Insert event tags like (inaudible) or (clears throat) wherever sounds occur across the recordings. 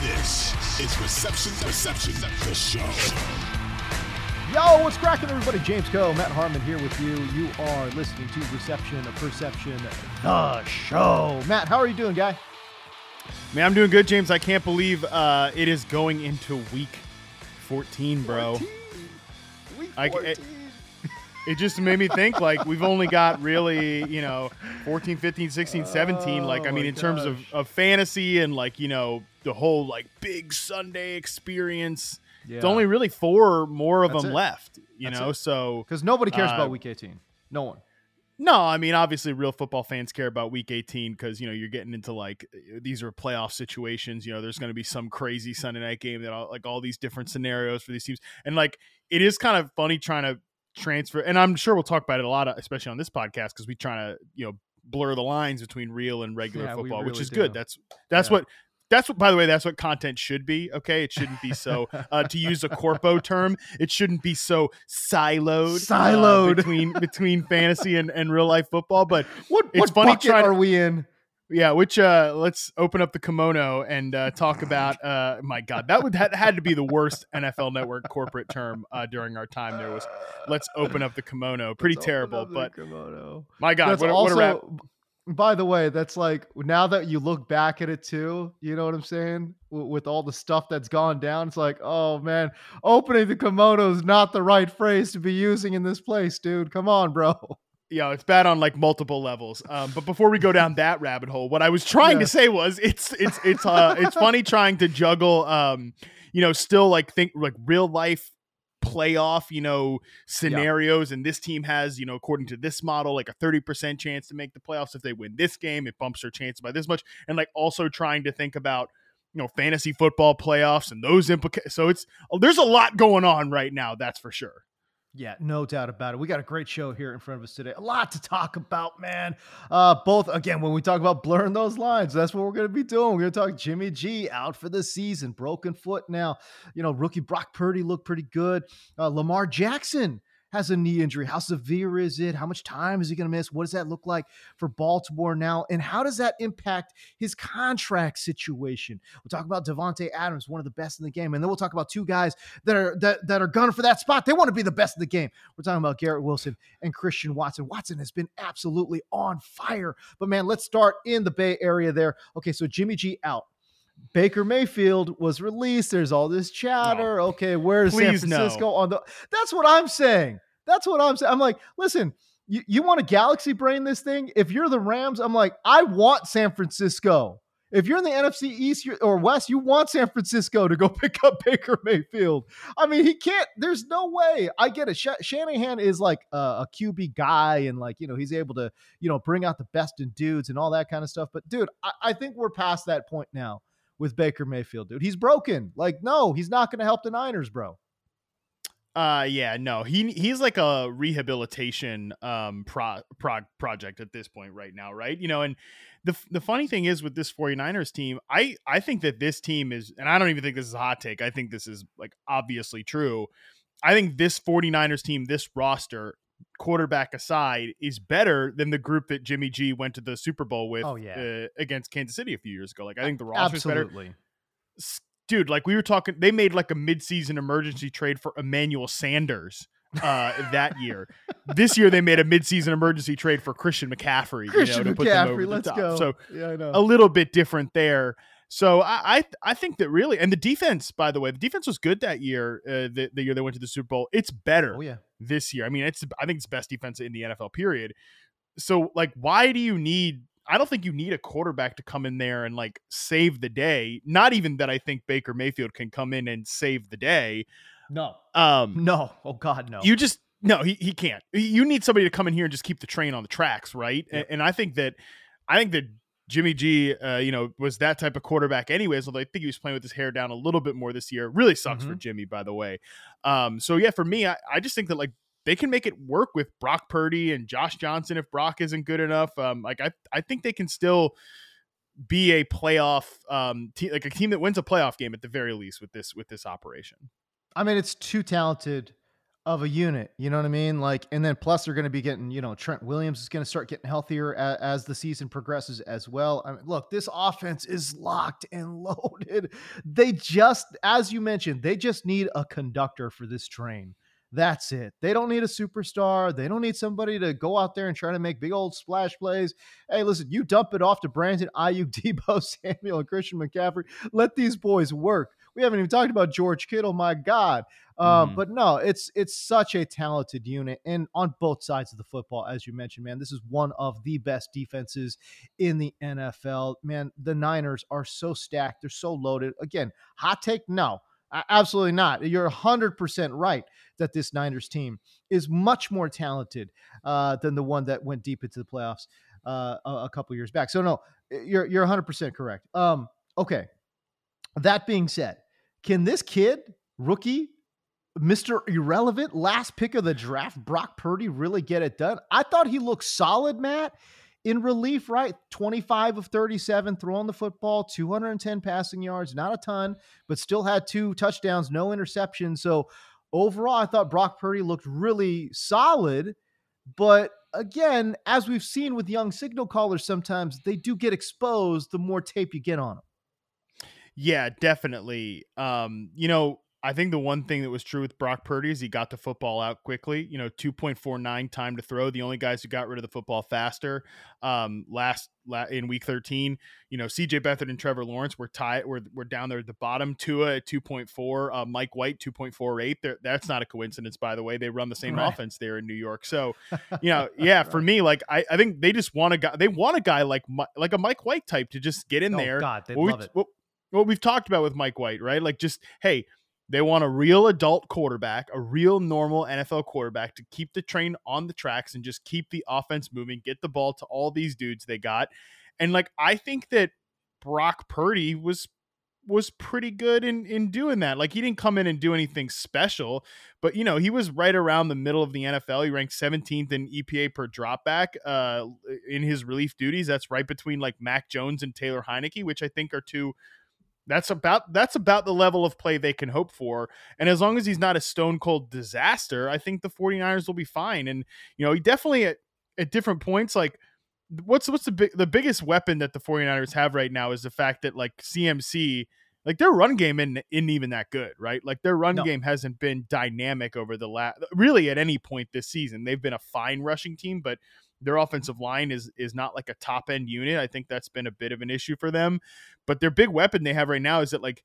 This is Reception Perception, the show. Yo, what's cracking, everybody? James Koh, Matt Harmon here with you. You are listening to Reception of Perception, the show. Matt, how are you doing, guy? Man, I'm doing good, James. I can't believe uh, it is going into week 14, bro. 14. Week I- 14. it- It just made me think like we've only got really, you know, 14, 15, 16, 17. Like, I Oh mean, in terms of, of fantasy and like, you know, the whole like big Sunday experience. There's Yeah. only really four more of That's them it. left, you That's know? it. So, Because nobody cares Uh, about Week 18. No one. No, I mean obviously real football fans care about week 18 cuz you know you're getting into like these are playoff situations, you know there's going to be some crazy Sunday night game that all, like all these different scenarios for these teams. And like it is kind of funny trying to transfer and I'm sure we'll talk about it a lot especially on this podcast cuz we trying to, you know, blur the lines between real and regular Yeah, football, which is do. good. That's that's Yeah. what that's what by the way that's what content should be okay it shouldn't be so uh, to use a corpo (laughs) term it shouldn't be so siloed uh, Siloed. between between fantasy and, and real life football but (laughs) What, It's what funny bucket trying are we in? Yeah which uh let's open up the kimono and uh (laughs) talk about uh my god that would had, had to be the worst nfl network corporate term uh during our time there was let's open up the kimono pretty Let's terrible but kimono. my god that's what, a- also, what by the way, that's like now that you look back at it too, you know what I'm saying? W- with all the stuff that's gone down, it's like, oh man, opening the kimono is not the right phrase to be using in this place, dude. Come on, bro. Yeah, it's bad on like multiple levels. Um, but before we go down that rabbit hole, what I was trying Yeah. to say was it's it's it's uh it's funny trying to juggle um you know still like think like real life playoff you know scenarios and this team has you know according to this model like a 30% chance to make the playoffs if they win this game it bumps their chance by this much and like also trying to think about you know fantasy football playoffs and those implications so it's there's a lot going on right now that's for sure Yeah, no doubt about it. We got a great show here in front of us today. A lot to talk about, man. Uh, both again, when we talk about blurring those lines, that's what we're gonna be doing. We're gonna talk Jimmy G out for the season, broken foot now. You know, rookie Brock Purdy looked pretty good. Uh, Lamar Jackson has a knee injury. How severe is it? How much time is he going to miss? What does that look like for Baltimore now? And how does that impact his contract situation? We'll talk about Davante Adams, one of the best in the game, and then we'll talk about two guys that are that, that are gunning for that spot. They want to be the best in the game. We're talking about Garrett Wilson and Christian Watson. Watson has been absolutely on fire. But man, let's start in the Bay Area there. Okay, so Jimmy G out. Baker Mayfield was released. There's all this chatter. Okay, where's San Please no. Francisco on the? That's what I'm saying. That's what I'm saying. I'm like, listen, you, you want to galaxy brain this thing? If you're the Rams, I'm like, I want San Francisco. If you're in the NFC East or West, you want San Francisco to go (laughs) pick up Baker Mayfield. I mean, he can't. There's no way. I get it. Sh- Shanahan is like a, a QB guy, and like you know, he's able to you know bring out the best in dudes and all that kind of stuff. But dude, I, I think we're past that point now with Baker Mayfield, dude. He's broken. Like, no, he's not going to help the Niners, bro. Uh yeah, no. He he's like a rehabilitation um pro, pro project at this point right now, right? You know, and the the funny thing is with this 49ers team, I I think that this team is and I don't even think this is a hot take. I think this is like obviously true. I think this 49ers team, this roster, quarterback aside, is better than the group that Jimmy G went to the Super Bowl with Oh, yeah. uh, against Kansas City a few years ago. Like I think the roster's better Absolutely. s- dude, like we were talking, they made like a midseason emergency trade for Emmanuel Sanders uh, (laughs) that year. this year, they made a midseason emergency trade for Christian McCaffrey. you know, Christian to put them over McCaffrey, let's top. go. So yeah, I know. a little bit different there. So I, I, I think that really, and the defense, by the way, the defense was good that year. Uh, the, the year they went to the Super Bowl, it's better. Oh yeah. This year, I mean, it's I think it's best defense in the NFL. Period. So like, why do you need? I don't think you need a quarterback to come in there and like save the day. Not even that I think Baker Mayfield can come in and save the day. No. Um, No. Oh God, no. you just no, he, he can't. You need somebody to come in here and just keep the train on the tracks, right? Yep. And, and I think that I think that Jimmy G, uh, you know, was that type of quarterback anyways. Although I think he was playing with his hair down a little bit more this year. Really sucks for Jimmy, by the way. Um, so yeah, for me, I, I just think that like they can make it work with Brock Purdy and Josh Johnson if Brock isn't good enough. Um, like I I think they can still be a playoff um te- like a team that wins a playoff game at the very least with this with this operation. I mean, it's too talented of a unit. You know what I mean? Like, and then plus they're going to be getting, you know, Trent Williams is going to start getting healthier as, as the season progresses as well. I mean, look, this offense is locked (laughs) and loaded. They just, as you mentioned, they just need a conductor for this train. That's it. They don't need a superstar. They don't need somebody to go out there and try to make big old splash plays. Hey, listen, you dump it off to Brandon (laughs) Aiyuk, Deebo Samuel, and Christian McCaffrey. Let these boys work. We haven't even talked about George Kittle. My God, um, Mhm. but no, it's it's such a talented unit, and on both sides of the football, as you mentioned, man, this is one of the best defenses in the NFL. Man, the Niners are so stacked; they're so loaded. Again, hot take, no, absolutely not. You're hundred percent right that this Niners team is much more talented uh, than the one that went deep into the playoffs uh, a, couple years back. So no, you're you're 100 percent correct. Um, okay. That being said, can this kid, rookie, Mr. Irrelevant, last pick of the draft, Brock Purdy, really get it done? I thought he looked solid, Matt. In relief, right? 25 of 37, throwing the football, 210 passing yards, not a ton, but still had two touchdowns, no interceptions. So overall, I thought Brock Purdy looked really solid. But again, as we've seen with young signal callers, sometimes they do get exposed the more tape you get on them. Yeah, definitely. Um, you know, I think the one thing that was true with Brock Purdy is he got the football out quickly. You know, two point four nine time to throw. The only guys who got rid of the football faster, um, last la- in week thirteen. You know, C.J. Beathard and Trevor Lawrence were tied. Were were down there at the bottom. Tua at two point four. Uh, Mike White two point four eight. That's not a coincidence, by the way. They run the same Right. offense there in New York. So, (laughs) you know, yeah, for me, like I, I think they just want a guy. They want a guy like like a Mike White type to just get in Oh, there God, they'd what we- love it. What, what we've talked about with Mike White, right? Like just hey, they want a real adult quarterback, a real normal NFL quarterback to keep the train on the tracks and just keep the offense moving, get the ball to all these dudes they got. And like I think that Brock Purdy was was pretty good in in doing that. Like he didn't come in and do anything special, but you know, he was right around the middle of the NFL. He ranked 17th in EPA per dropback uh in his relief duties. That's right between like Mac Jones and Taylor Heinicke, which I think are two that's about that's about the level of play they can hope for. And as long as he's not a stone cold disaster, I think the 49ers will be fine. And you know, he definitely at, at different points like what's what's the big the biggest weapon that the 49ers have right now is the fact that like CMC like their run game isn't, isn't even that good, right? Like their run No. game hasn't been dynamic over the last really at any point this season. They've been a fine rushing team, but their offensive line is is not like a top end unit. I think that's been a bit of an issue for them. But their big weapon they have right now is that like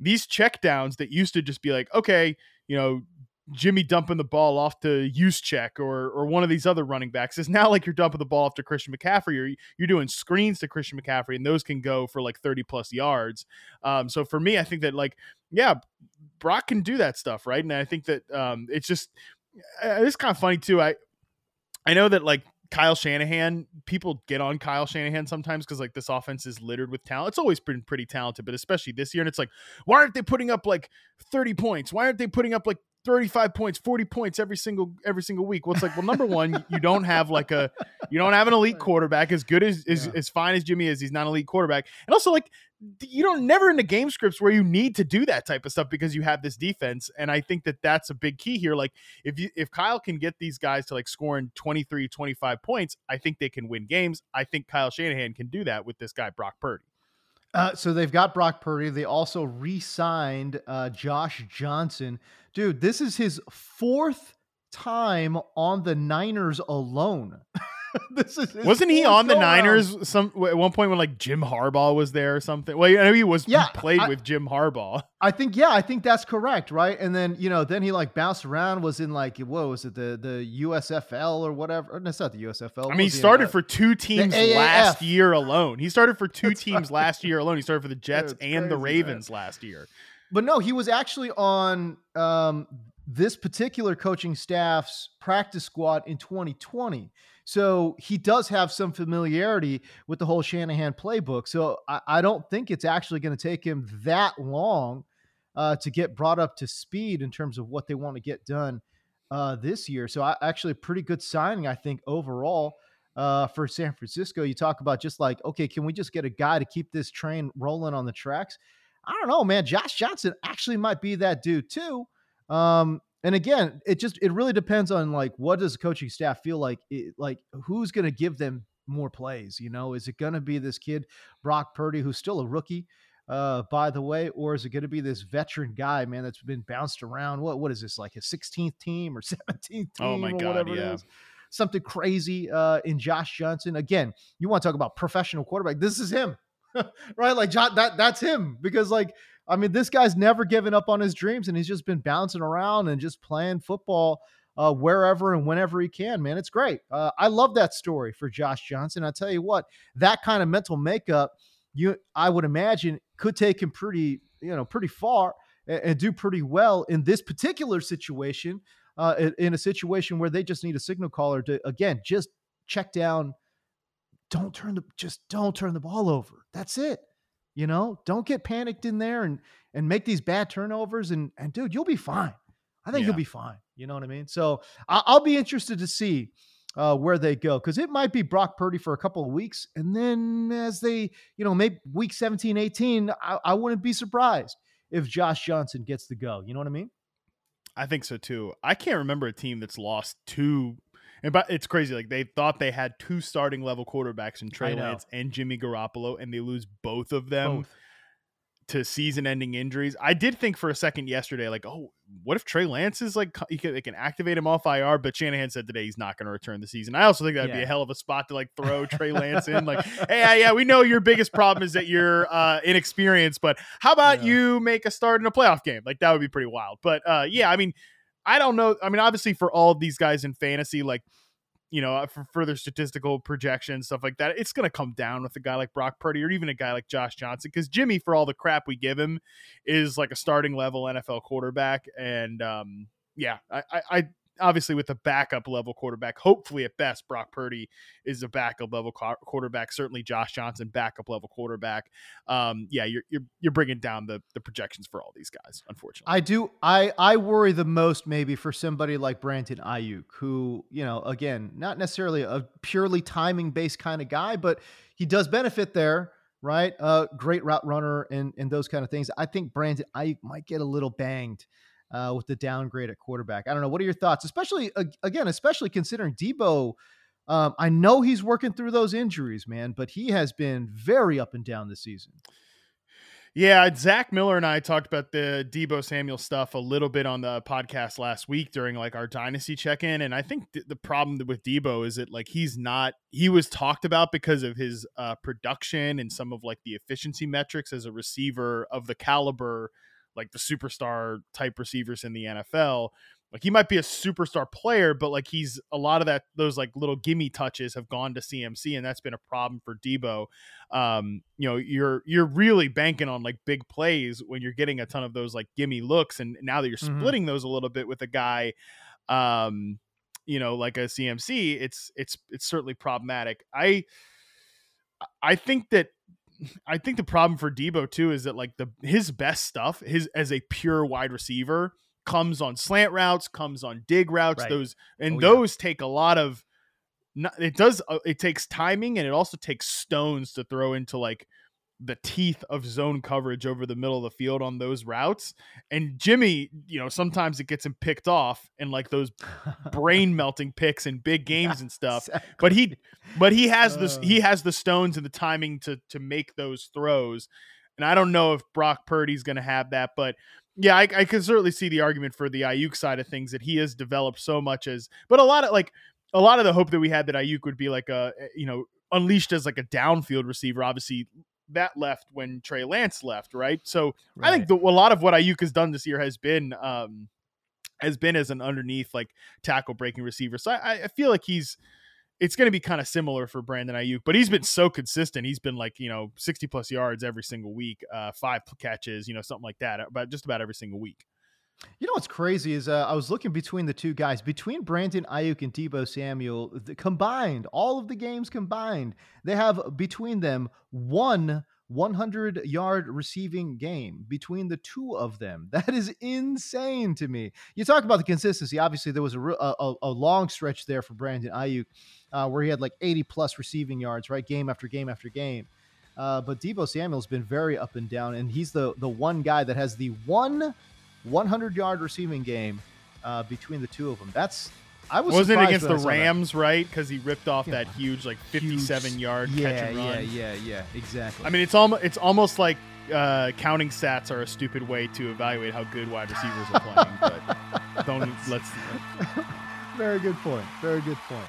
these check downs that used to just be like, okay, you know, Jimmy dumping the ball off to Juszczyk or or one of these other running backs is now like you're dumping the ball off to Christian McCaffrey or you're doing screens to Christian McCaffrey and those can go for like 30 plus yards. Um, so for me, I think that like, yeah, Brock can do that stuff, right? And I think that um, it's just uh, it's kind of funny too. I I know that like Kyle Shanahan, people get on Kyle Shanahan sometimes because like this offense is littered with talent. It's always been pretty talented, but especially this year. And it's like, why aren't they putting up like 30 points? Why aren't they putting up like 35 points, 40 points every single every single week? Well, it's like, well, number one, you don't have like a you don't have an elite quarterback as good as as, Yeah. as fine as Jimmy is. He's not an elite quarterback. And also like you don't never in the game scripts where you need to do that type of stuff because you have this defense. And I think that that's a big key here. Like if you if Kyle can get these guys to like scoring 23, 25 points, I think they can win games. I think Kyle Shanahan can do that with this guy Brock Purdy. Uh, so they've got Brock Purdy. They also re-signed uh, Josh Johnson. Dude, this is his fourth time on the Niners alone. (laughs) (laughs) this is Wasn't he on the. Niners some at one point when like Jim Harbaugh was there or something? Well, I know he was. Yeah, he played I- with Jim Harbaugh. (laughs) I think yeah, I think that's correct, right? And then you know, then he like bounced around, was in like what was it, the the USFL or whatever? Or, no, it's not the USFL. I mean, he started for two teams last year alone. He started for two That's teams last year alone. He started for the (laughs) Jets and the crazy, man. Ravens last year. but no, he was actually on um, this particular coaching staff's practice squad in 2020. So he does have some familiarity with the whole Shanahan playbook. So I, I don't think it's actually going to take him that long uh, to get brought up to speed in terms of what they want to get done uh, this year. So I, actually, pretty good signing, I think, overall. Uh, for San Francisco, you talk about just like, okay, can we just get a guy to keep this train rolling on the tracks? I don't know, man. Josh Johnson actually might be that dude too. Um, and again, it just it really depends on like what does the coaching staff feel like it, like who's going to give them more plays, you know? Is it going to be this kid Brock Purdy who's still a rookie uh by the way or is it going to be this veteran guy, man, that's been bounced around? What what is this like his 16th team or (laughs) 17th team Oh my or God, whatever yeah. Something crazy uh in Josh Johnson. Again, you want to talk about professional quarterback. This is him. (laughs) right? Like John, that that's him because like I mean, this guy's never given up on his dreams, and he's just been bouncing around and just playing football uh, wherever and whenever he can. Man, it's great. Uh, I love that story for Josh Johnson. I tell you what, that kind of mental makeup, you I would imagine could take him pretty, you know, pretty far and, and do pretty well in this particular situation. Uh, in, in a situation where they just need a signal caller to again just check down. Don't turn the just don't turn the ball over. That's it. You know, don't get panicked in there and and make these bad turnovers. And and dude, you'll be fine. I think Yeah. you'll be fine. You know what I mean? So I, I'll be interested to see uh, where they go because it might be Brock Purdy for a couple of weeks, and then as they, you know, maybe week 17, 18, I, I wouldn't be surprised if Josh Johnson gets the go. You know what I mean? I think so too. I can't remember a team that's lost two. And but it's crazy. Like they thought they had two starting level quarterbacks in Trey Lance and Jimmy Garoppolo, and they lose both of them Both. to season-ending injuries. I did think for a second yesterday, like, oh, what if Trey Lance is like he can, they can activate him off IR? But Shanahan said today he's not going to return the season. I also think that'd be a hell of a spot to like throw (laughs) Trey Lance in. Like, hey, yeah, yeah, we know your biggest problem is that you're uh, inexperienced, but how about Yeah. you make a start in a playoff game? Like that would be pretty wild. But uh, yeah, I mean, I don't know. I mean, obviously for all these guys in fantasy, like you know, uh, for further statistical projections, stuff like that, it's going to come down with a guy like Brock Purdy or even a guy like Josh Johnson. Because Jimmy, for all the crap we give him, is like a starting level NFL quarterback. And um, yeah, I, I obviously with a backup level quarterback, hopefully at best, Brock Purdy is a backup level qua- quarterback. Certainly Josh Johnson, backup level quarterback. Um, yeah, you're you're you're bringing down the the projections for all these guys, unfortunately. I do. I I worry the most maybe for somebody like Brandon Aiyuk, who you know, again, not necessarily a purely timing based kind of guy, but he does benefit there, right? Uh, great route runner and and those kind of things. I think Brandon Aiyuk might get a little banged. Uh, with the downgrade at quarterback, I don't know. What are your thoughts, especially again, especially considering Deebo? Um, I know he's working through those injuries, man, but he has been very up and down this season. Yeah, Zach Miller and I talked about the Deebo Samuel stuff a little bit on the podcast last week during like our dynasty check in, and I think th- the problem with Deebo is that like he's not he was talked about because of his uh, production and some of like the efficiency metrics as a receiver of the caliber like the superstar type receivers in the NFL. Like he might be a superstar player, but like he's a lot of that those like little gimme touches have gone to CMC, and that's been a problem for Deebo. Um, you know, you're you're really banking on like big plays when you're getting a ton of those like gimme looks, and now that you're Mhm. splitting those a little bit with a guy, um, you know, like a CMC, it's it's it's certainly problematic. I I think that I think the problem for Deebo too is that like the his best stuff, his as a pure wide receiver, comes on slant routes, comes on dig routes. Right. Those and Oh, yeah. those take a lot of. It does. uh, It takes timing, and it also takes stones to throw into like the teeth of zone coverage over the middle of the field on those routes. And Jimmy, you know, sometimes it gets him picked off and like those brain (laughs) melting picks in big games and stuff but he but he has this Uh. he has the stones and the timing to to make those throws and i don't know if brock purdy's going to have that but yeah I, I can certainly see the argument for the aiyuk side of things that he has developed so much as but a lot of like a lot of the hope that we had that Aiyuk would be like a you know unleashed as like a downfield receiver. Obviously, that left when Trey Lance left, right? So right. I think the, a lot of what Aiyuk has done this year has been um, has been as an underneath like tackle breaking receiver. So I, I feel like he's it's going to be kind of similar for Brandon Aiyuk, but he's been so consistent. He's been like, you know, 60 plus yards every single week, uh, five catches, you know, something like that, about just about every single week. You know what's crazy is uh, I was looking between the two guys, between Brandon Aiyuk and Deebo Samuel, the, combined, all of the games combined, they have between them one 100 yard receiving game between the two of them. (laughs) That is insane to me. You talk about the consistency. Obviously, there was a, a, a long stretch there for Brandon Aiyuk uh, where he had like 80 plus receiving yards, right? Game after game after game. Uh, but Deebo Samuel's been very up and down, and he's the the one guy that has the one 100 yard receiving game uh, between the two of them. That's I was wasn't it against the Rams, that. right? Because he ripped off yeah. that huge like 57 huge, yard yeah, catch and run. Yeah, yeah, yeah, exactly. I mean, it's almost it's almost like uh, counting stats are a stupid way to evaluate how good wide receivers are playing. but don't (laughs) let's. See. Very good point. Very good point.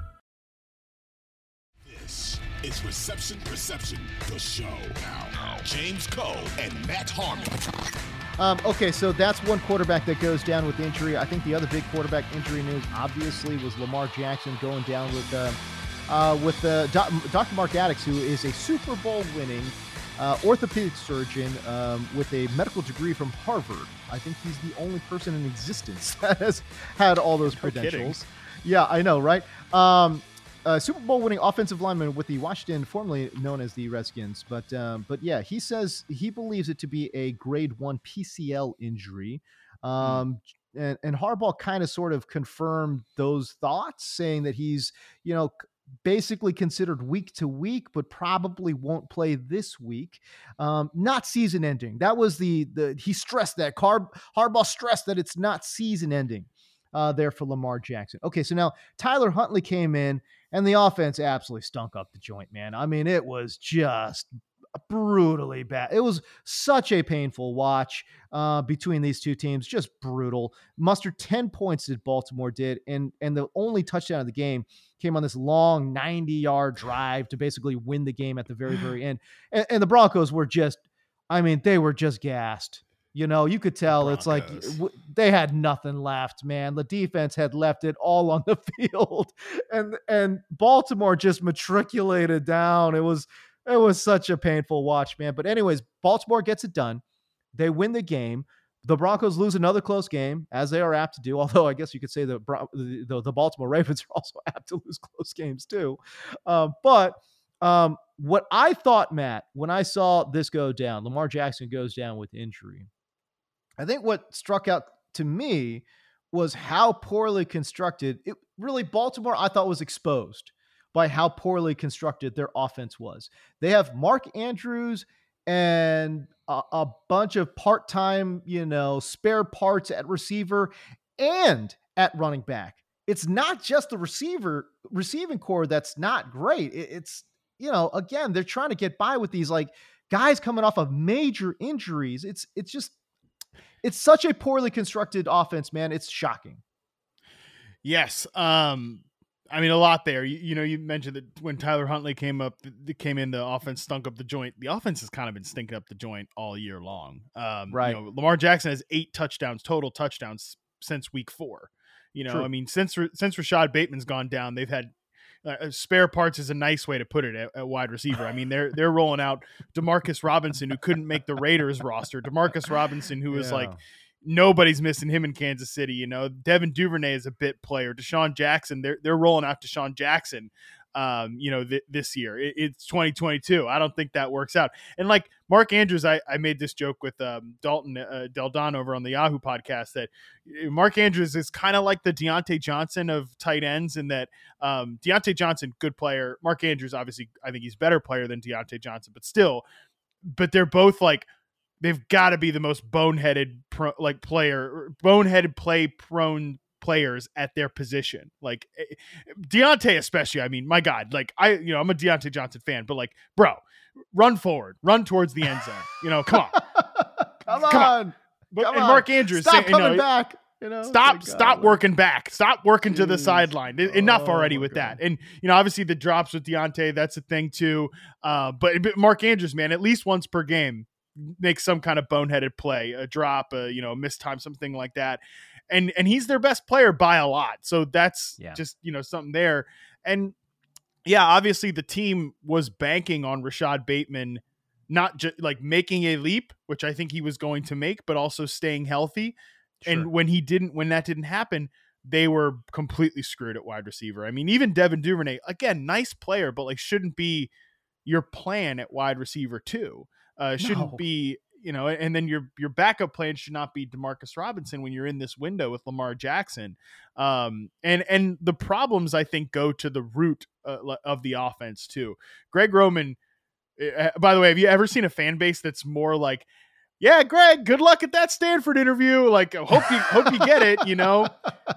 It's Reception Perception, the show. Now, James Koh and Matt Harmon. Um, okay, so that's one quarterback that goes down with injury. I think the other big quarterback injury news, obviously, was Lamar Jackson going down with uh, uh, with uh, Dr. Mark Adickes, who is a Super Bowl winning uh, orthopedic surgeon um, with a medical degree from Harvard. I think he's the only person in existence (laughs) that has had all those credentials. Yeah, I know, right? Um, uh, Super Bowl winning offensive lineman with the Washington, formerly known as the Redskins. But um, but yeah, he says he believes it to be a grade one PCL injury. Um, mm. and, and Harbaugh kind of sort of confirmed those thoughts, saying that he's you know basically considered week to week, but probably won't play this week. Um, not season ending. That was the the he stressed that. Car- Harbaugh stressed that it's not season ending. Uh, there for Lamar Jackson. Okay, so now Tyler Huntley came in and the offense absolutely stunk up the joint, man. I mean, it was just brutally bad. It was such a painful watch uh, between these two teams, just brutal. Mustered 10 points that Baltimore did, and and the only touchdown of the game came on this long 90 yard drive to basically win the game at the very, very (sighs) end. And, and the Broncos were just, I mean, they were just gassed. You know, you could tell it's like they had nothing left, man. The defense had left it all on the (laughs) field, and and Baltimore just matriculated down. It was it was such a painful watch, man. But anyways, Baltimore gets it done. They win the game. The Broncos lose another close game, as they are apt to do. (laughs) Although I guess you could say the the, the Baltimore Ravens (laughs) are also apt to lose close games too. Uh, but um, what I thought, Matt, when I saw this go down, Lamar Jackson goes down with injury. I think what struck out to me was how poorly constructed it really Baltimore I thought was exposed by how poorly constructed their offense was. They have Mark Andrews and a, a bunch of part-time, you know, spare parts at receiver and at running back. It's not just the receiver receiving corps that's not great. It, it's you know, again, they're trying to get by with these like guys coming off of major injuries. It's it's just it's such a poorly constructed offense, man. It's shocking. Yes. Um, I mean, a lot there. You, you, know, you mentioned that when Tyler Huntley came up, came in, the offense stunk up the joint. The offense has kind of been stinking up the joint all year long. Um, right. You know, Lamar Jackson has eight touchdowns, total touchdowns, since week four. You know, True. I mean, since since Rashod Bateman's gone down, they've had uh, spare parts is a nice way to put it at, at, wide receiver. I mean, they're they're rolling out Demarcus Robinson, who couldn't make the Raiders roster. Demarcus Robinson, who was Yeah. like nobody's missing him in Kansas City. You know, Devin Duvernay is a bit player. DeSean Jackson, they're they're rolling out DeSean Jackson. Um, you know, th- this year it, it's 2022. I don't think that works out. And like Mark Andrews, I, I made this joke with um, Dalton uh, Del Don over on the Yahoo podcast that uh, Mark Andrews is kind of like the Diontae Johnson of tight ends, in that um, Diontae Johnson, good player. Mark Andrews, obviously, I think he's a better player than Diontae Johnson, but still, but they're both like they've got to be the most boneheaded pro, like player, boneheaded play prone players at their position. Like eh, Diontae, especially. I mean, my God, like I, you know, I'm a Diontae Johnson fan, but like, bro, run forward, run towards the end zone. You know, come on. (laughs) come, Come on. on. But Come and on. Mark Andrews, Stop saying, you coming know, back. You know, Stop, stop working back. Stop working to the sideline. En- Enough Oh, already with God. that. And you know, obviously the drops with Diontae, that's a thing too. Uh, but, but Mark Andrews, man, at least once per game, make some kind of boneheaded play, a drop, a you know, a missed time, something like that. And and he's their best player by a lot. So that's Yeah. just you know something there. And yeah, obviously the team was banking on Rashod Bateman not just like making a leap, which I think he was going to make, but also staying healthy. Sure. And when he didn't, when that didn't happen, they were completely screwed at wide receiver. I mean, even Devin Duvernay, again, nice player, but like shouldn't be your plan at wide receiver too. Uh, shouldn't No. be, you know, and then your your backup plan should not be Demarcus Robinson when you're in this window with Lamar Jackson. Um, and and the problems I think go to the root uh, of the offense too. Greg Roman. uh, By the way, have you ever seen a fan base that's more like, "Yeah, Greg, good luck at that Stanford interview." Like, hope you hope you get it. You know,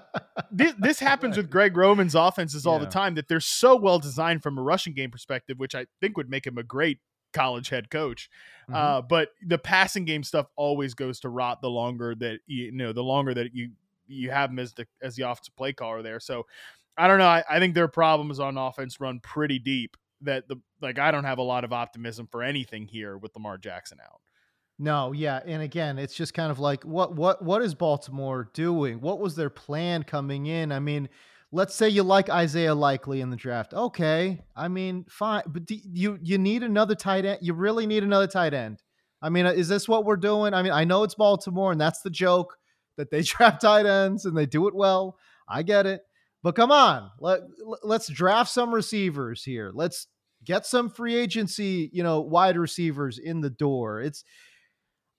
(laughs) this, this happens with Greg Roman's offenses all the time that they're so well designed from a rushing game perspective, which I think would make him a great college head coach. Mhm. Uh, but the passing game stuff always goes to rot the longer that you, you know the longer that you you have him as the as the offensive play caller there. So I don't know. I, I think their problems on offense run pretty deep. That the like I don't have a lot of optimism for anything here with Lamar Jackson out. No, yeah, and again, it's just kind of like what what what is Baltimore doing? What was their plan coming in? I mean, let's say you like Isaiah Likely in the draft. Okay, I mean, fine, but you you need another tight end. You really need another tight end. I mean, uh, is this what we're doing? I mean, I know it's Baltimore, and that's the joke that they (laughs) draft tight ends and they do it well. I get it, but come on, let let's draft some receivers here. Let's get some free agency, you know, wide receivers in the door. It's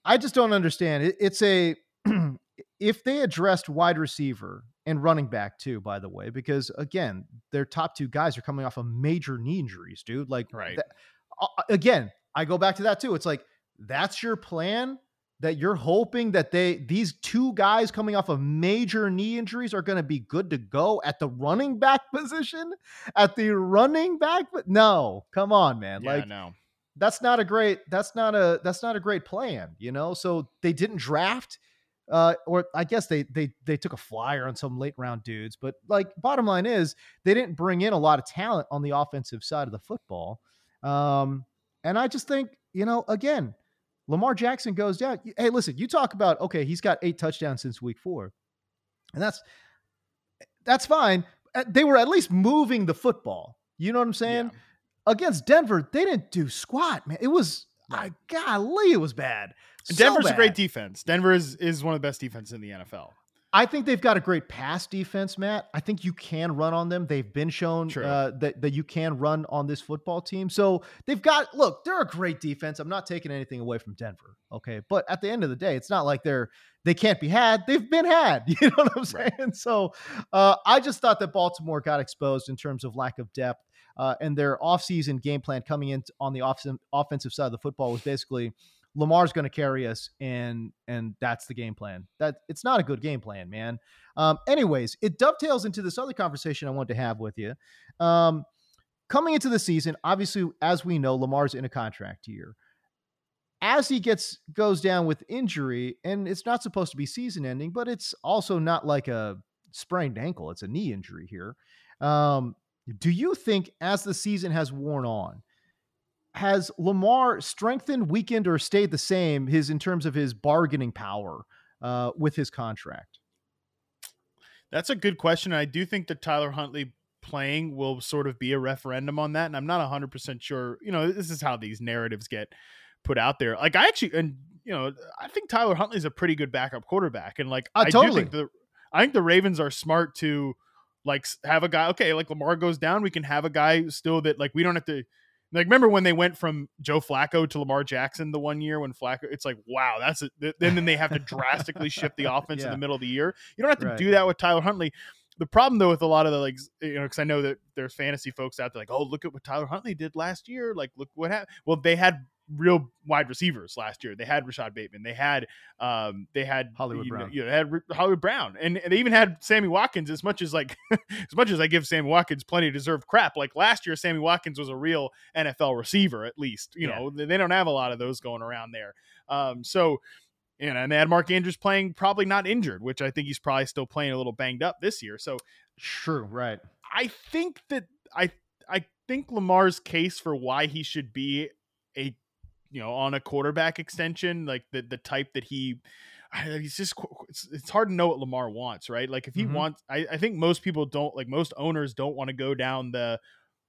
I just don't understand. It, it's a (clears throat) if they addressed wide receiver and running back too, by the way, because again, their top two guys are coming off of major knee injuries, dude. Like, Right. that- uh, again, I go back to that too. It's like that's your plan that you're hoping that they these two guys coming off of major knee injuries are going to be good to go at the running back (laughs) position at the running back but no come on man Yeah, like no. that's not a great that's not a that's not a great plan you know so they didn't draft uh or i guess they they they took a flyer on some late round dudes but like bottom line is they didn't bring in a lot of talent on the offensive side of the football. Um and i just think you know again lamar jackson goes down. Hey listen you talk about okay he's got eight touchdowns since week four. And that's that's fine. Uh, they were at least moving the football. You know what i'm saying? Yeah. against Denver, they didn't do squat, man. It was, I golly, it was bad. So Denver's a great defense. Denver is, is one of the best defenses in the NFL. I think they've got a great pass defense, Matt. I think you can run on them. They've been shown uh, that that you can run on this football team. So they've got. Look, they're a great defense. I'm not taking anything away from Denver. Okay, but at the end of the day, it's not like they're they can't be had. They've been had. (laughs) You know what I'm saying? Right. So uh, I just thought that Baltimore got exposed in terms of lack of depth. Uh, and their offseason game plan coming in on the off- offensive side of the football was basically Lamar's going to carry us, and and that's the game plan. That it's not a good game plan, man. Um, anyways, it dovetails into this other conversation I wanted to have with you. Um, coming into the season, obviously, as we know, Lamar's in a contract year. As he gets goes down with injury, and it's not supposed to be season ending, but it's also not like a sprained ankle; it's a knee injury here. Um, do you think, as the season has worn on, has Lamar strengthened, weakened, or stayed the same? His in terms of his bargaining power uh, with his contract. That's a good question. I do think that Tyler Huntley playing will sort of be a referendum on that. And I'm not 100% sure. You know, this is how these narratives get put out there. Like, I actually, and, you know, I think Tyler Huntley's a pretty good backup quarterback. And, like, Uh, I totally. do think the, I think the Ravens are smart to, like, have a guy, okay, like Lamar goes down, we can have a guy still that, like, we don't have to, like, remember when they went from Joe Flacco to Lamar Jackson the one year when Flacco, it's like, wow, that's it. Then, then they have to drastically shift the (laughs) offense in the middle of the year. You don't have to Right. do that with Tyler Huntley. The problem though with a lot of the like you know because I know that there's fantasy folks out there like oh look at what Tyler Huntley did last year like look what happened well they had real wide receivers last year they had Rashod Bateman they had um they had Hollywood you know, Brown. you know, they had R- Hollywood Brown and, and they even had Sammy Watkins as much as like (laughs) as much as I give Sammy Watkins plenty of deserved crap like last year Sammy Watkins was a real NFL receiver at least you Yeah. know they they don't have a lot of those going around there um so you know, and they had Mark Andrews playing probably not injured, which I think he's probably still playing a little banged up this year. So True, right. I think that I I think Lamar's case for why he should be a you know on a quarterback extension, like the the type that he he's just it's, it's hard to know what Lamar wants, right? Like if he Mhm. wants, I, I think most people don't like most owners don't want to go down the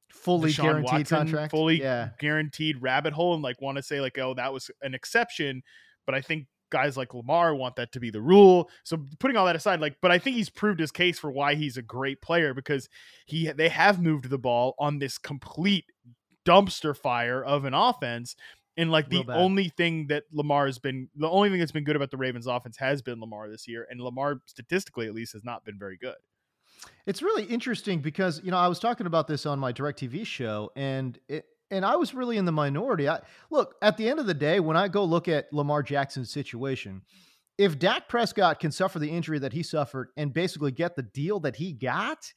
Fully guaranteed Watson contract. fully yeah. guaranteed rabbit hole and like want to say like oh that was an exception but i think guys like lamar want that to be the rule so putting all that aside like but i think he's proved his case for why he's a great player because he they have moved the ball on this complete dumpster fire of an offense and like the bad. only thing that lamar has been the only thing that's been good about the ravens offense has been lamar this year and lamar statistically at least has not been very good It's really interesting because you know I was talking about this on my Directv show, and it and I was really in the minority. I look at the end of the day when I go look at Lamar Jackson's situation. If Dak Prescott can suffer the injury that he suffered and basically get the deal that he got,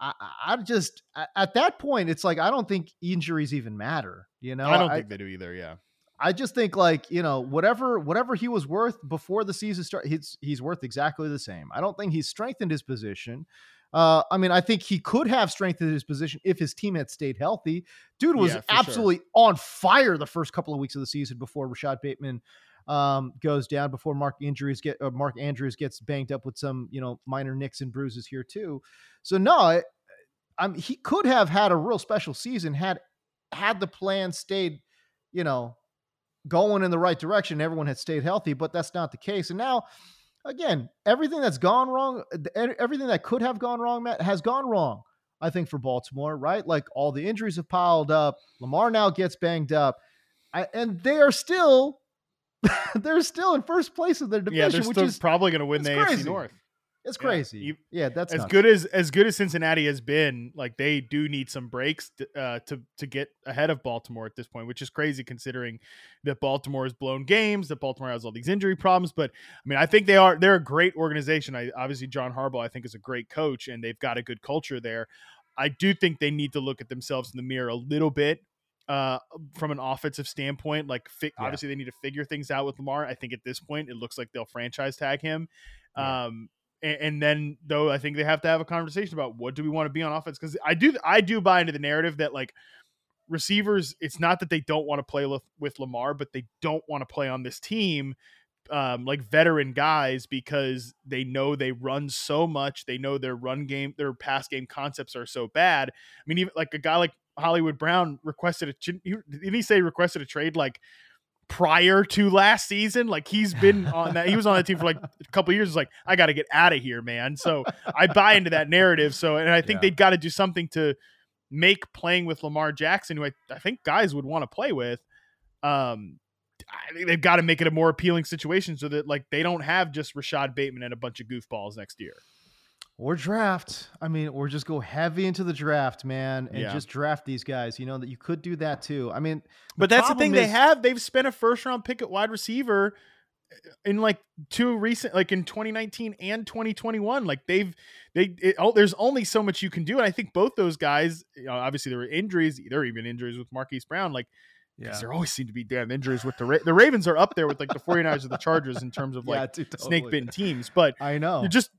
I, I I just at that point it's like I don't think injuries even matter. You know, i don't think they do either yeah I just think like you know whatever whatever he was worth before the season started, he's he's worth exactly the same. I don't think he's strengthened his position. Uh, I mean, I think he could have strengthened his position if his team had stayed healthy. Dude was Yeah, for sure. absolutely on fire the first couple of weeks of the season before Rashod Bateman um, goes down, before Mark injuries get uh, Mark Andrews gets banged up with some you know minor nicks and bruises here too. So no, I, I'm he could have had a real special season had had the plan stayed, you know, going in the right direction. Everyone had stayed healthy, but that's not the case. And now, again, everything that's gone wrong, everything that could have gone wrong, Matt, has gone wrong. I think for Baltimore, right? Like all the injuries have piled up. Lamar now gets banged up, I, and they are still, (laughs) they're still in first place in their yeah division, they're which still is probably going to win the afc north it's yeah, crazy. you- yeah, that's as nuts. good as as good as Cincinnati has been, like they do need some breaks to, uh, to to get ahead of Baltimore at this point, which is crazy considering that Baltimore has blown games, that Baltimore has all these injury problems. But I mean, I think they are they're a great organization. I obviously John Harbaugh I think is a great coach, and they've got a good culture there. I do think they need to look at themselves in the mirror a little bit. Uh, from an offensive standpoint, like fi- Yeah. obviously they need to figure things out with Lamar. I think at this point it looks like they'll franchise tag him. Yeah. Um, and, and then though I think they have to have a conversation about what do we want to be on offense because I do I do buy into the narrative that like receivers it's not that they don't want to play with, with Lamar but they don't want to play on this team um, like veteran guys because they know they run so much they know their run game their pass game concepts are so bad. I mean even like a guy like Hollywood Brown requested a didn't he say requested a trade like prior to last season. Like he's been (laughs) on that. He was on that team for like a couple of years. It's like I got to get out of here, man. So I buy into that narrative. So and I think Yeah. they've got to do something to make playing with Lamar Jackson, who I, I think guys would want to play with. Um, I think they've got to make it a more appealing situation so that like they don't have just Rashod Bateman and a bunch of goofballs next year. Or draft. I mean, or just go heavy into the draft, man, and Yeah. just draft these guys. You know that you could do that too. I mean, But that's the thing they have. They've spent a first round pick at wide receiver uh, in like two recent, like in 2019 and 2021. Like they've they it, oh, there's only so much you can do, and I think both those guys, you know, obviously there were injuries. There were even injuries with Marquise Brown. Like because there always seem to be damn injuries with the Ra- the Ravens are up there with like the 49ers or the Chargers in terms of (laughs) like Yeah, dude, snake bitten teams. But I know. just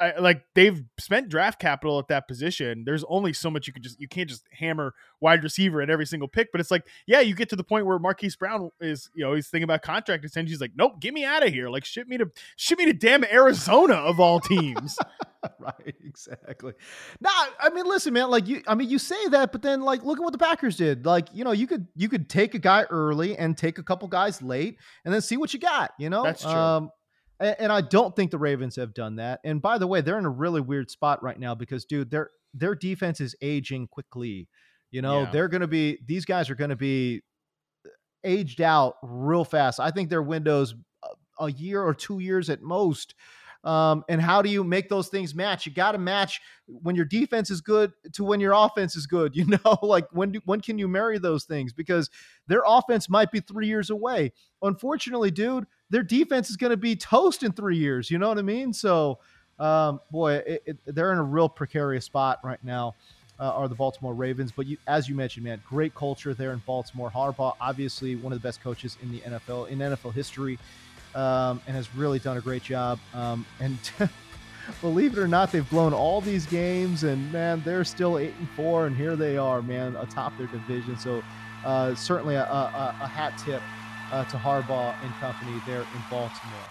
I, like they've spent draft capital at that position. There's only so much you can just you can't just hammer wide receiver at every single pick. But it's like, yeah, you get to the point where Marquise Brown is, you know, he's thinking about contract extension. He's like, nope, get me out of here. Like ship me to ship me to damn Arizona of all (laughs) teams. right, exactly. Nah, I mean, listen, man. Like you, I mean, you say that, but then like, look at what the Packers did. Like, you know, you could you could take a guy early and take a couple guys late, and then see what you got. You know, That's true. Um, and, and I don't think the Ravens have done that. And by the way, they're in a really weird spot right now because, dude, their their defense is aging quickly. You know, Yeah. they're going to be these guys are going to be uh, aged out real fast. I think their windows a- a year or two years at most. Um, and how do you make those things match? You got to match when your defense is good to when your offense is good. (laughs) You know, like when do, when can you marry those things? Because their offense might be three years away. Unfortunately, dude, their defense is going to be toast in three years. You know what I mean? So, um, boy, it, it, they're in a real precarious spot right now. Uh, are the Baltimore Ravens? But you, as you mentioned, man, great culture there in Baltimore. Harbaugh, obviously one of the best coaches in the NFL in NFL history, um, and has really done a great job. Um, and (laughs) believe it or not, they've blown all these games, and man, they're still eight and four, and here they are, man, atop their division. So uh, certainly a, a, a hat tip uh, to Harbaugh and company there in Baltimore.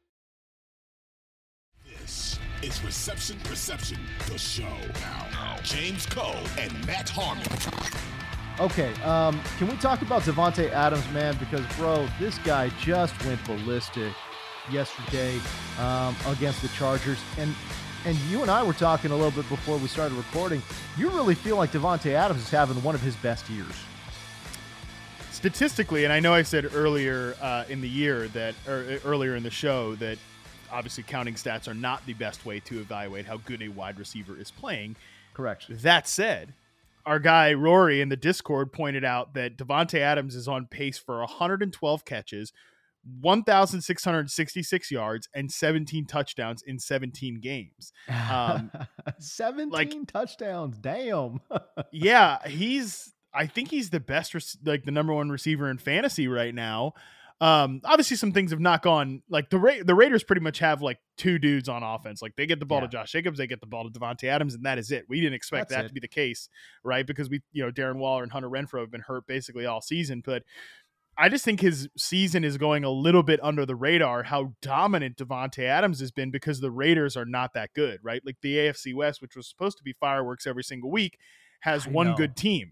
Is Reception Perception, the show. Now, James Koh and Matt Harmon. Okay, um, can we talk about Davante Adams, man? Because bro, this guy just went ballistic yesterday um, against the Chargers, and and you and I were talking a little bit before we started recording. You really feel like Davante Adams is having one of his best years. statistically, and I know I said earlier uh, in the year that, or uh, earlier in the show that obviously counting stats are not the best way to evaluate how good a wide receiver is playing. Correct. That said, our guy Rory in the Discord pointed out that Davante Adams is on pace for 112 catches, 1,666 yards, and 17 touchdowns in 17 games. Um, (laughs) 17 touchdowns. Damn. (laughs) yeah, he's. I think he's the best, like the number one receiver in fantasy right now. Um, obviously, some things have not gone like the Ra- the Raiders pretty much have like two dudes on offense. Like they get the ball Yeah. to Josh Jacobs, they get the ball to Davante Adams, and that is it. We didn't expect That's that it. to be the case, right? Because we, you know, Darren Waller and Hunter Renfrow have been hurt basically all season, but. I just think his season is going a little bit under the radar. How dominant Davante Adams has been because the Raiders are not that good, right? Like the AFC West, which was supposed to be fireworks every single week, has I one know. good team.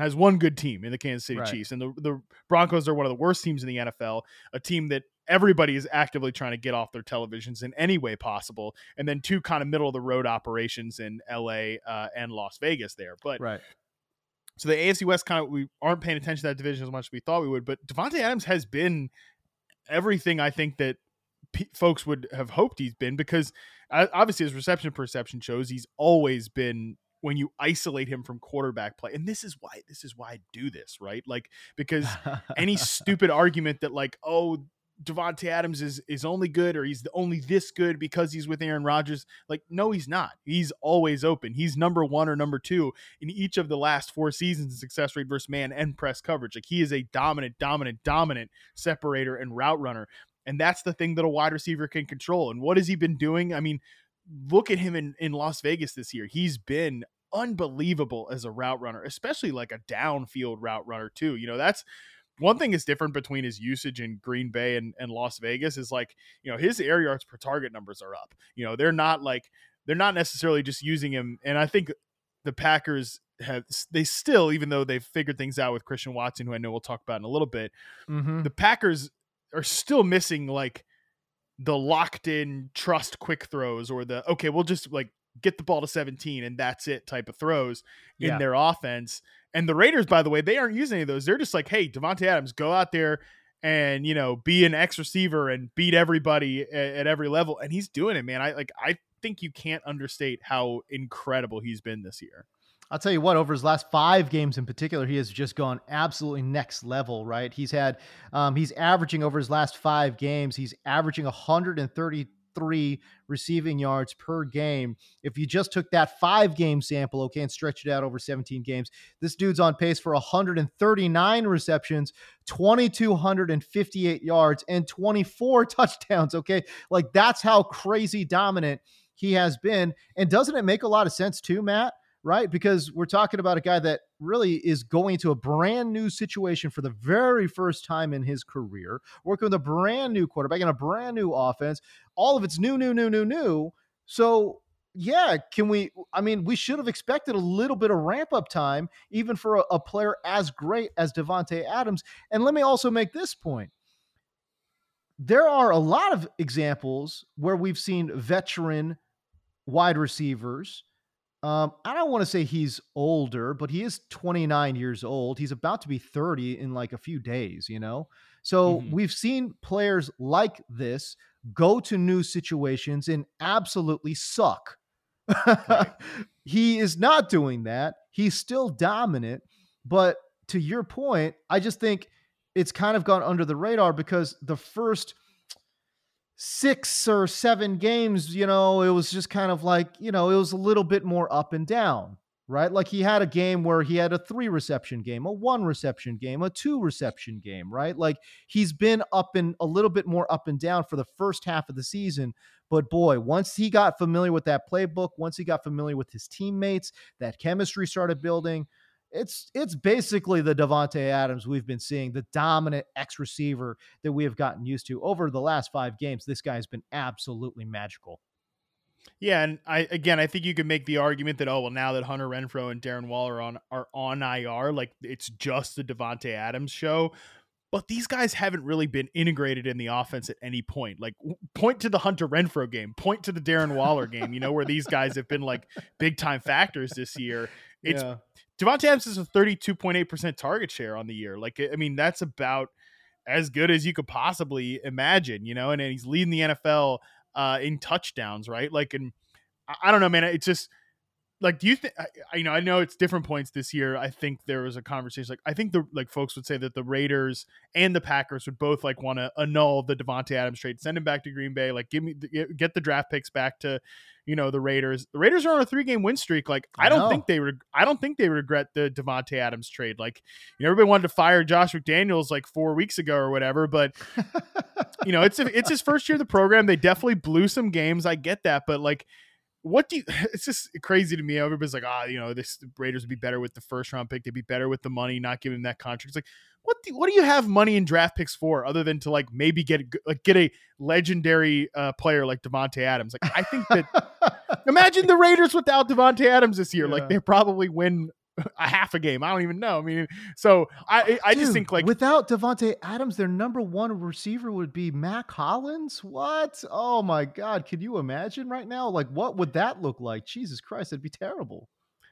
Has one good team in the Kansas City Right. Chiefs, and the the Broncos are one of the worst teams in the NFL. A team that everybody is actively trying to get off their televisions in any way possible, and then two kind of middle of the road operations in LA uh, and Las Vegas there. But right. so the AFC West kind of we aren't paying attention to that division as much as we thought we would. But Davante Adams has been everything I think that pe folks would have hoped he's been because uh, obviously his reception perception shows he's always been when you isolate him from quarterback play. And this is why this is why I do this, right? Like because any (laughs) stupid argument that like oh Davante Adams is is only good or he's the only this good because he's with Aaron Rodgers. Like, no, he's not. He's always open. He's number one or number two in each of the last four seasons in success rate versus man and press coverage. Like he is a dominant, dominant, dominant separator and route runner. And that's the thing that a wide receiver can control. And what has he been doing? I mean, look at him in, in Las Vegas this year. He's been unbelievable as a route runner, especially like a downfield route runner, too. You know, that's one thing is different between his usage in Green Bay and, and Las Vegas is like, you know, his air yards per target numbers are up. You know, they're not like they're not necessarily just using him. And I think the Packers have they still, even though they've figured things out with Christian Watson, who I know we'll talk about in a little bit, Mhm. the Packers are still missing like the locked in trust quick throws or the okay, we'll just like get the ball to 17 and that's it type of throws Yeah. in their offense. And the Raiders, by the way, they aren't using any of those. They're just like, hey, Davante Adams, go out there and you know be an X receiver and beat everybody at, at every level. And he's doing it, man. I like I think you can't understate how incredible he's been this year. I'll tell you what, over his last five games in particular, he has just gone absolutely next level, right? He's had, um, he's averaging over his last five games, he's averaging 133 receiving yards per game. If you just took that five game sample, okay, and stretched it out over 17 games, this dude's on pace for 139 receptions, 2,258 yards, and 24 (laughs) touchdowns, okay? Like that's how crazy dominant he has been. And doesn't it make a lot of sense too, Matt? Right? Because we're talking about a guy that really is going to a brand new situation for the very first time in his career, working with a brand new quarterback and a brand new offense. All of it's new, new, new, new, new. So, yeah, can we? I mean, we should have expected a little bit of ramp up time, even for a, a player as great as Davante Adams. And let me also make this point. There are a lot of examples where we've seen veteran wide receivers um, I don't want to say he's older, but he is 29 years old. He's about to be 30 in like a few days, you know? So mm-hmm. we've seen players like this go to new situations and absolutely suck. Right. (laughs) he is not doing that. He's still dominant. But to your point, I just think it's kind of gone under the radar because the first six or seven games, you know, it was just kind of like, you know, it was a little bit more up and down, right? Like he had a game where he had a three reception game, a one reception game, a two reception game, right? Like he's been up and a little bit more up and down for the first half of the season. But boy, once he got familiar with that playbook, once he got familiar with his teammates, that chemistry started building it's it's basically the Davante Adams we've been seeing, the dominant X receiver that we have gotten used to over the last five games. This guy has been absolutely magical. Yeah, and I again, I think you could make the argument that oh well, now that Hunter Renfrow and Darren Waller are on are on IR, like it's just the Davante Adams show. But these guys haven't really been integrated in the offense at any point. Like, point to the Hunter Renfrow game, point to the Darren Waller game. You know where these guys have been like big time factors this year. It's yeah. Davante Adams is a 32.8% target share on the year. Like, I mean, that's about as good as you could possibly imagine, you know, and, and he's leading the NFL uh, in touchdowns, right? Like, and I, I don't know, man, it's just like, do you think, I you know, I know it's different points this year. I think there was a conversation, like, I think the, like, folks would say that the Raiders and the Packers would both, like, want to annul the Davante Adams trade, send him back to Green Bay, like, give me, get the draft picks back to, you know the Raiders. The Raiders are on a three game win streak. Like I, I don't know. think they reg- I don't think they regret the Davante Adams trade. Like you know everybody wanted to fire Josh McDaniels like four weeks ago or whatever, but (laughs) you know it's it's his first year of the program. They definitely blew some games. I get that, but like what do you (laughs) it's just crazy to me everybody's like ah you know this raiders would be better with the first round pick they'd be better with the money not giving them that contract it's like what do, what do you have money in draft picks for other than to like maybe get like get a legendary uh, player like Davante Adams? Like I think that (laughs) imagine the Raiders without Davante Adams this year. Yeah. Like they probably win (laughs) a half a game. I don't even know. I mean, so I I Dude, just think like without Davante Adams, their number one receiver would be Mack Hollins. What? Oh my God! Can you imagine right now? Like, what would that look like? Jesus Christ, it'd be terrible.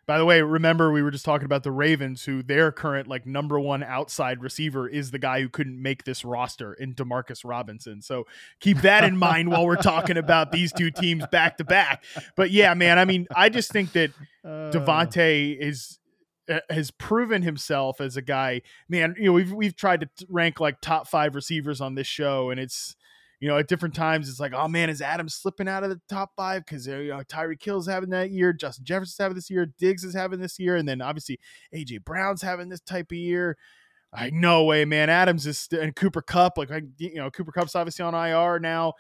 By the way, remember we were just talking about the Ravens, who their current like number one outside receiver is the guy who couldn't make this roster in Demarcus Robinson. So keep that in mind while we're talking about (laughs) these two teams back to back. But yeah, man, I mean, I just think that uh. Davante is has proven himself as a guy. Man, you know, we've we've tried to rank like top five receivers on this show, and it's you know, at different times, it's like, oh man, is Adams slipping out of the top five because you know Tyreek Hill's having that year, Justin Jefferson's having this year, Diggs is having this year, and then obviously AJ Brown's having this type of year. I no way, man. Adams is st- and Cooper Kupp, like you know, Cooper Kupp's obviously on IR now.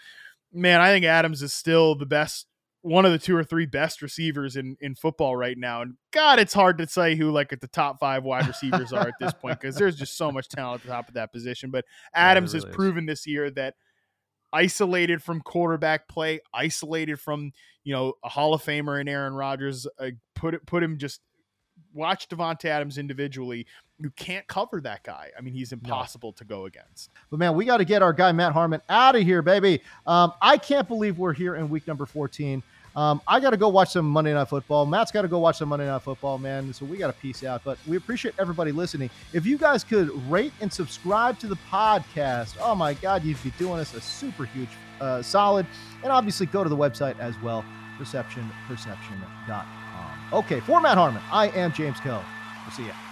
Man, I think Adams is still the best, one of the two or three best receivers in in football right now. And God, it's hard to say who like at the top five wide receivers are at this point because there's just so much talent at the top of that position. But Adams yeah, really has proven this year that isolated from quarterback play, isolated from you know a Hall of Famer in Aaron Rodgers. Uh, put it, put him just watch Davante Adams individually. You can't cover that guy. I mean, he's impossible no. to go against. But man, we got to get our guy Matt Harmon out of here, baby. Um, I can't believe we're here in week number fourteen. Um, I got to go watch some Monday Night Football. Matt's got to go watch some Monday Night Football, man. So we got to peace out. But we appreciate everybody listening. If you guys could rate and subscribe to the podcast, oh my God, you'd be doing us a super huge uh, solid. And obviously go to the website as well, receptionperception.com. Okay, for Matt Harmon, I am James Koh. We'll see you.